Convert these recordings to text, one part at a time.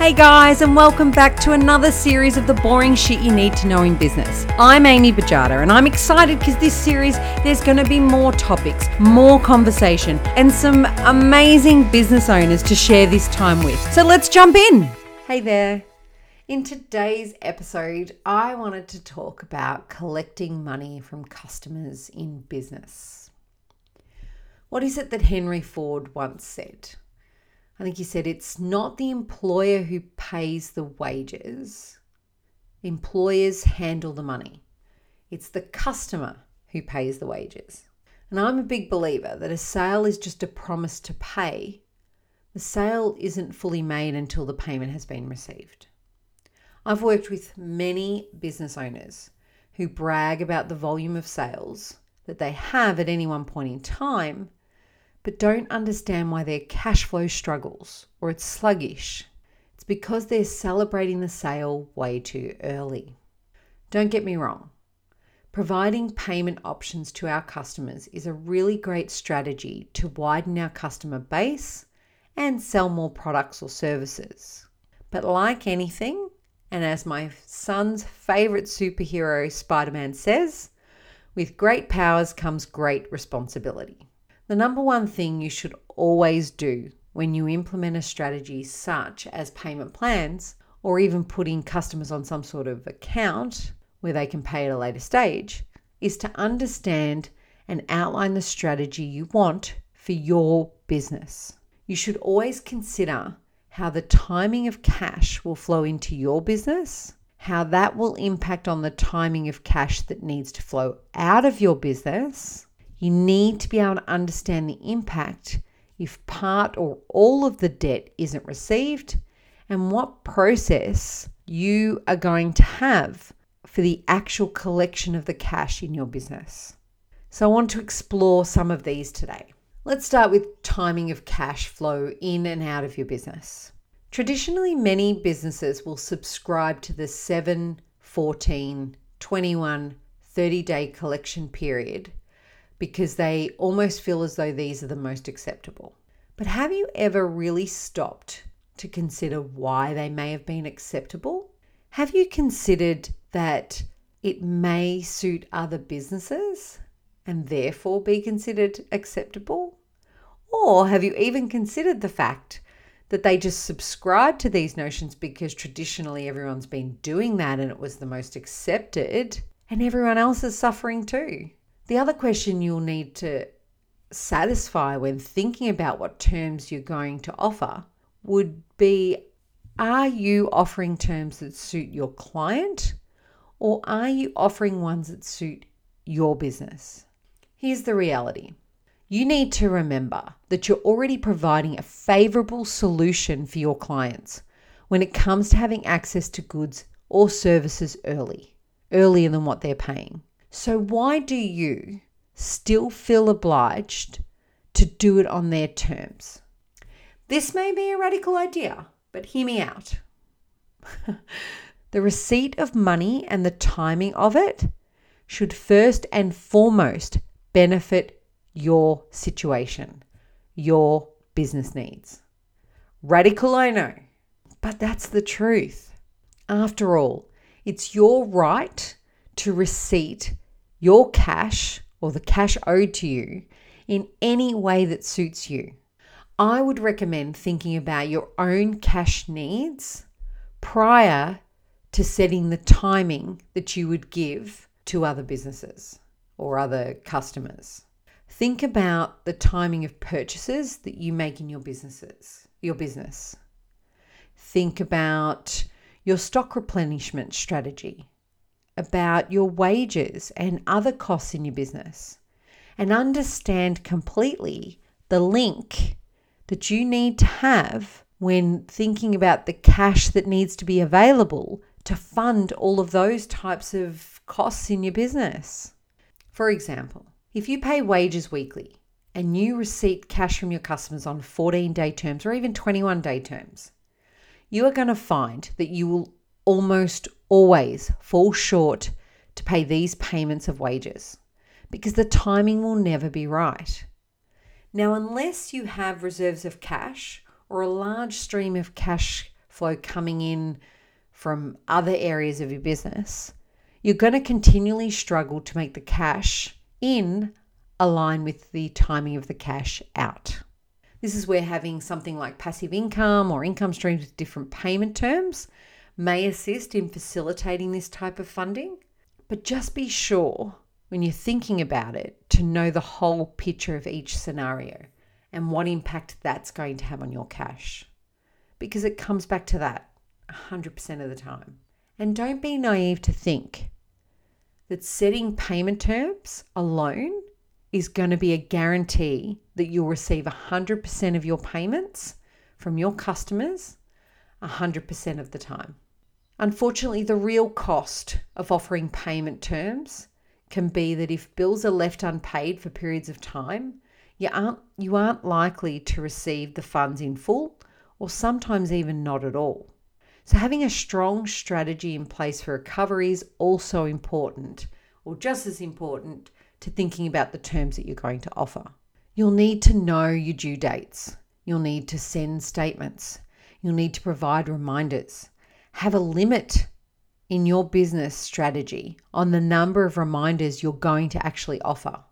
Hey guys, and welcome back to another series of the boring shit you need to know in business. I'm Amy Bajada, and I'm excited because this series there's going to be more topics, more conversation, and some amazing business owners to share this time with. So let's jump in. Hey there. In today's episode, I wanted to talk about collecting money from customers in business. What is it that Henry Ford once said? I think you said it's not the employer who pays the wages. Employers handle the money. It's the customer who pays the wages. And I'm a big believer that a sale is just a promise to pay. The sale isn't fully made until the payment has been received. I've worked with many business owners who brag about the volume of sales that they have at any one point in time but don't understand why their cash flow struggles or it's sluggish. It's because they're celebrating the sale way too early. Don't get me wrong, providing payment options to our customers is a really great strategy to widen our customer base and sell more products or services. But like anything, and as my son's favorite superhero Spider Man says, with great powers comes great responsibility. The number one thing you should always do when you implement a strategy such as payment plans or even putting customers on some sort of account where they can pay at a later stage is to understand and outline the strategy you want for your business. You should always consider how the timing of cash will flow into your business, how that will impact on the timing of cash that needs to flow out of your business, you need to be able to understand the impact if part or all of the debt isn't received and what process you are going to have for the actual collection of the cash in your business. So, I want to explore some of these today. Let's start with timing of cash flow in and out of your business. Traditionally, many businesses will subscribe to the 7, 14, 21, 30 day collection period because they almost feel as though these are the most acceptable. But have you ever really stopped to consider why they may have been acceptable? Have you considered that it may suit other businesses and therefore be considered acceptable? Or have you even considered the fact that they just subscribe to these notions because traditionally everyone's been doing that and it was the most accepted and everyone else is suffering too? The other question you'll need to satisfy when thinking about what terms you're going to offer would be Are you offering terms that suit your client or are you offering ones that suit your business? Here's the reality you need to remember that you're already providing a favorable solution for your clients when it comes to having access to goods or services early, earlier than what they're paying. So, why do you still feel obliged to do it on their terms? This may be a radical idea, but hear me out. the receipt of money and the timing of it should first and foremost benefit your situation, your business needs. Radical, I know, but that's the truth. After all, it's your right to receipt your cash or the cash owed to you in any way that suits you. I would recommend thinking about your own cash needs prior to setting the timing that you would give to other businesses or other customers. Think about the timing of purchases that you make in your businesses, your business. Think about your stock replenishment strategy about your wages and other costs in your business and understand completely the link that you need to have when thinking about the cash that needs to be available to fund all of those types of costs in your business. For example, if you pay wages weekly and you receipt cash from your customers on 14 day terms or even 21 day terms, you are going to find that you will almost always fall short to pay these payments of wages because the timing will never be right. Now, unless you have reserves of cash or a large stream of cash flow coming in from other areas of your business, you're going to continually struggle to make the cash in align with the timing of the cash out. This is where having something like passive income or income streams with different payment terms may assist in facilitating this type of funding. But just be sure when you're thinking about it to know the whole picture of each scenario and what impact that's going to have on your cash. Because it comes back to that 100% of the time. And don't be naive to think that setting payment terms alone is going to be a guarantee that you'll receive 100% of your payments from your customers 100% of the time. Unfortunately, the real cost of offering payment terms can be that if bills are left unpaid for periods of time, you aren't, you aren't likely to receive the funds in full or sometimes even not at all. So, having a strong strategy in place for recovery is also important, or just as important, to thinking about the terms that you're going to offer. You'll need to know your due dates. You'll need to send statements. You'll need to provide reminders. Have a limit in your business strategy on the number of reminders you're going to actually offer.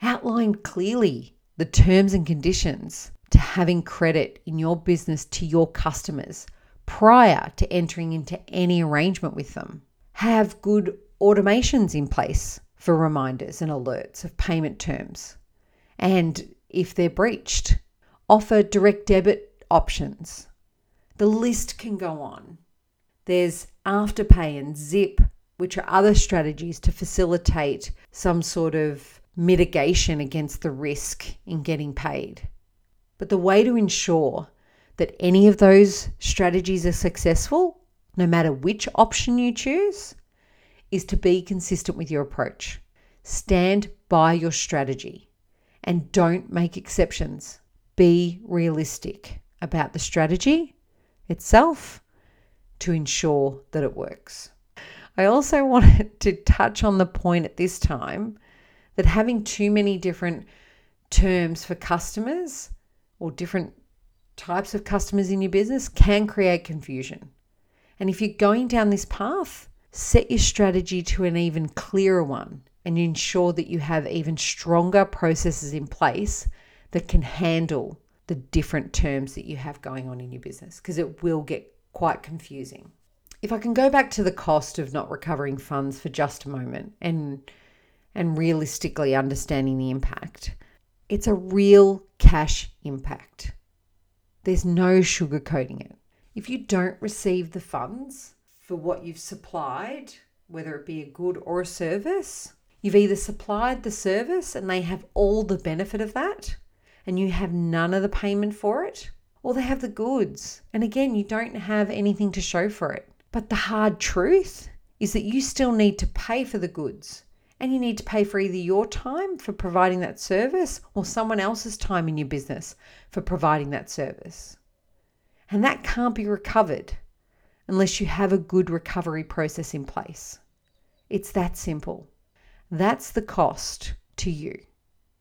Outline clearly the terms and conditions to having credit in your business to your customers prior to entering into any arrangement with them. Have good automations in place for reminders and alerts of payment terms. And if they're breached, offer direct debit options. The list can go on. There's Afterpay and Zip, which are other strategies to facilitate some sort of mitigation against the risk in getting paid. But the way to ensure that any of those strategies are successful, no matter which option you choose, is to be consistent with your approach. Stand by your strategy and don't make exceptions. Be realistic about the strategy itself to ensure that it works. I also wanted to touch on the point at this time that having too many different terms for customers or different types of customers in your business can create confusion. And if you're going down this path, set your strategy to an even clearer one and ensure that you have even stronger processes in place that can handle the different terms that you have going on in your business because it will get quite confusing. If I can go back to the cost of not recovering funds for just a moment and and realistically understanding the impact, it's a real cash impact. There's no sugarcoating it. If you don't receive the funds for what you've supplied, whether it be a good or a service, you've either supplied the service and they have all the benefit of that and you have none of the payment for it, or they have the goods. And again, you don't have anything to show for it. But the hard truth is that you still need to pay for the goods. And you need to pay for either your time for providing that service or someone else's time in your business for providing that service. And that can't be recovered unless you have a good recovery process in place. It's that simple. That's the cost to you.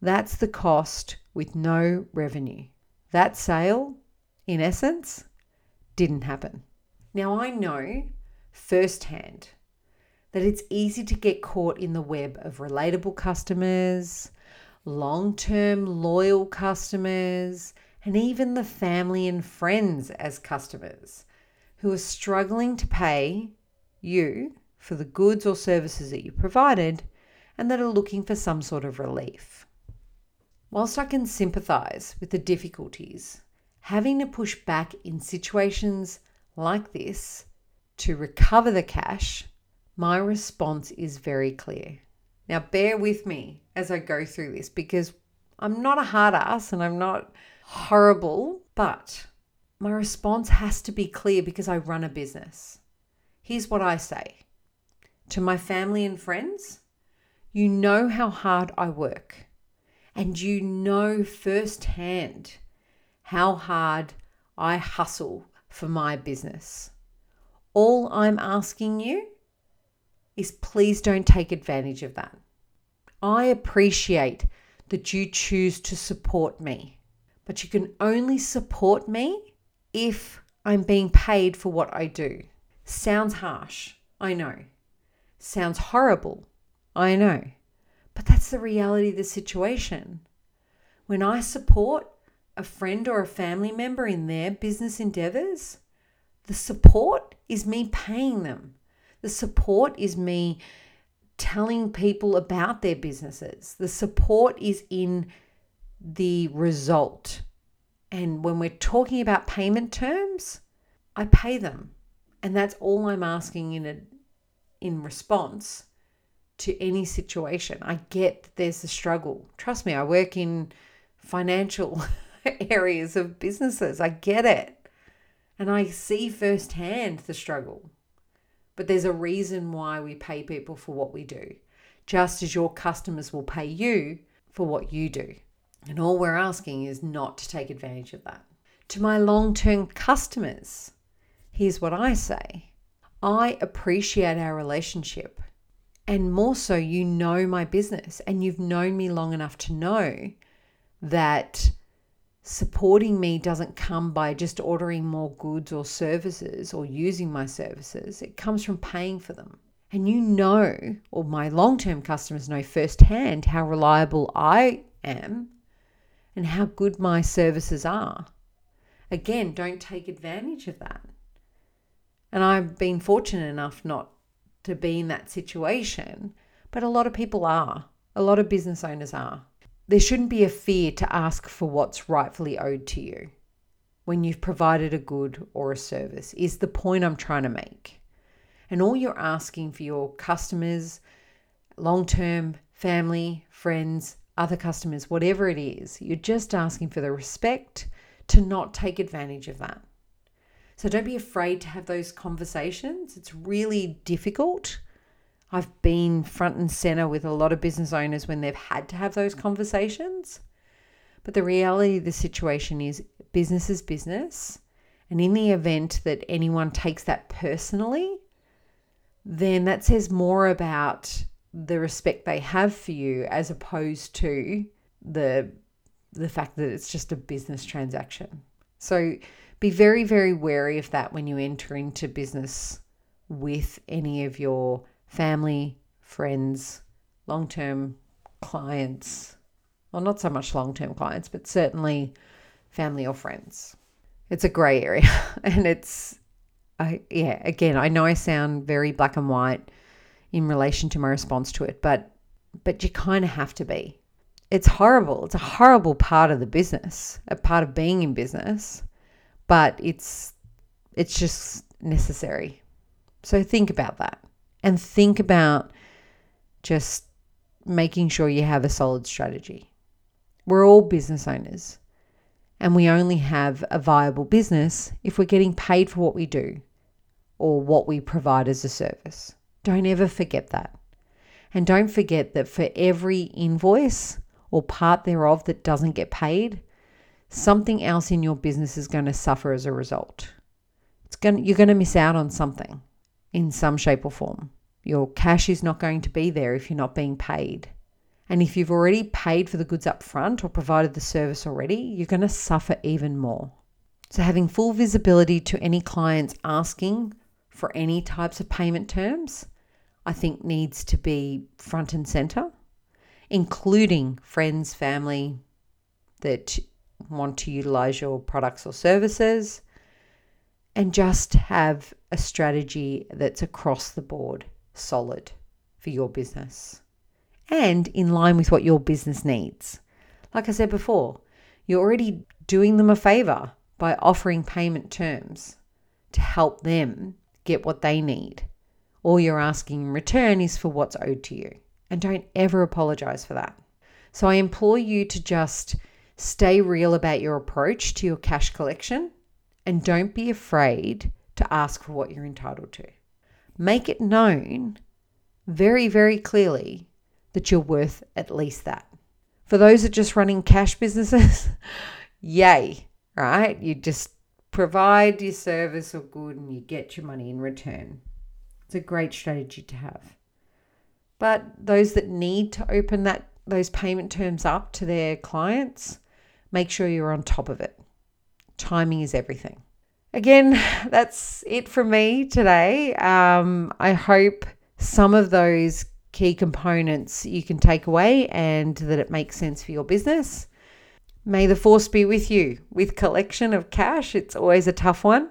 That's the cost with no revenue. That sale in essence, didn't happen. Now, I know firsthand that it's easy to get caught in the web of relatable customers, long term loyal customers, and even the family and friends as customers who are struggling to pay you for the goods or services that you provided and that are looking for some sort of relief. Whilst I can sympathise with the difficulties having to push back in situations like this to recover the cash, my response is very clear. Now, bear with me as I go through this because I'm not a hard ass and I'm not horrible, but my response has to be clear because I run a business. Here's what I say to my family and friends you know how hard I work, and you know firsthand how hard I hustle for my business. All I'm asking you is please don't take advantage of that. I appreciate that you choose to support me, but you can only support me if I'm being paid for what I do. Sounds harsh, I know. Sounds horrible, I know. But that's the reality of the situation. When I support a friend or a family member in their business endeavors, the support is me paying them. The support is me telling people about their businesses. The support is in the result. And when we're talking about payment terms, I pay them. And that's all I'm asking in a in response to any situation. I get that there's a struggle. Trust me, I work in financial areas of businesses. I get it. And I see firsthand the struggle. But there's a reason why we pay people for what we do, just as your customers will pay you for what you do. And all we're asking is not to take advantage of that. To my long term customers, here's what I say I appreciate our relationship. And more so, you know my business and you've known me long enough to know that supporting me doesn't come by just ordering more goods or services or using my services. It comes from paying for them. And you know, or my long term customers know firsthand how reliable I am and how good my services are. Again, don't take advantage of that. And I've been fortunate enough not to be in that situation, but a lot of people are. A lot of business owners are. There shouldn't be a fear to ask for what's rightfully owed to you when you've provided a good or a service, is the point I'm trying to make. And all you're asking for your customers, long term, family, friends, other customers, whatever it is, you're just asking for the respect to not take advantage of that. So don't be afraid to have those conversations. It's really difficult. I've been front and center with a lot of business owners when they've had to have those conversations. But the reality of the situation is business is business. And in the event that anyone takes that personally, then that says more about the respect they have for you as opposed to the the fact that it's just a business transaction. So be very very wary of that when you enter into business with any of your family, friends, long-term clients. Well, not so much long-term clients, but certainly family or friends. It's a gray area and it's I yeah, again, I know I sound very black and white in relation to my response to it, but but you kind of have to be. It's horrible. It's a horrible part of the business, a part of being in business, but it's it's just necessary. So think about that and think about just making sure you have a solid strategy. We're all business owners and we only have a viable business if we're getting paid for what we do or what we provide as a service. Don't ever forget that. And don't forget that for every invoice or part thereof that doesn't get paid, something else in your business is going to suffer as a result. It's going to, you're going to miss out on something in some shape or form. Your cash is not going to be there if you're not being paid. And if you've already paid for the goods up front or provided the service already, you're going to suffer even more. So, having full visibility to any clients asking for any types of payment terms I think needs to be front and center, including friends, family that want to utilize your products or services, and just have a strategy that's across the board solid for your business and in line with what your business needs. Like I said before, you're already doing them a favor by offering payment terms to help them get what they need all you're asking in return is for what's owed to you. And don't ever apologize for that. So I implore you to just stay real about your approach to your cash collection and don't be afraid to ask for what you're entitled to. Make it known very, very clearly that you're worth at least that. For those that are just running cash businesses, yay, right? You just provide your service or good and you get your money in return. It's a great strategy to have. But those that need to open that those payment terms up to their clients, make sure you're on top of it. Timing is everything. Again, that's it from me today. Um, I hope some of those key components you can take away and that it makes sense for your business. May the force be with you with collection of cash. It's always a tough one.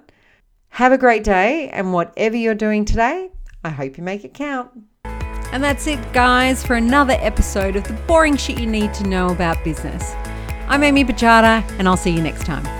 Have a great day, and whatever you're doing today, I hope you make it count. And that's it, guys, for another episode of the boring shit you need to know about business. I'm Amy Bajada, and I'll see you next time.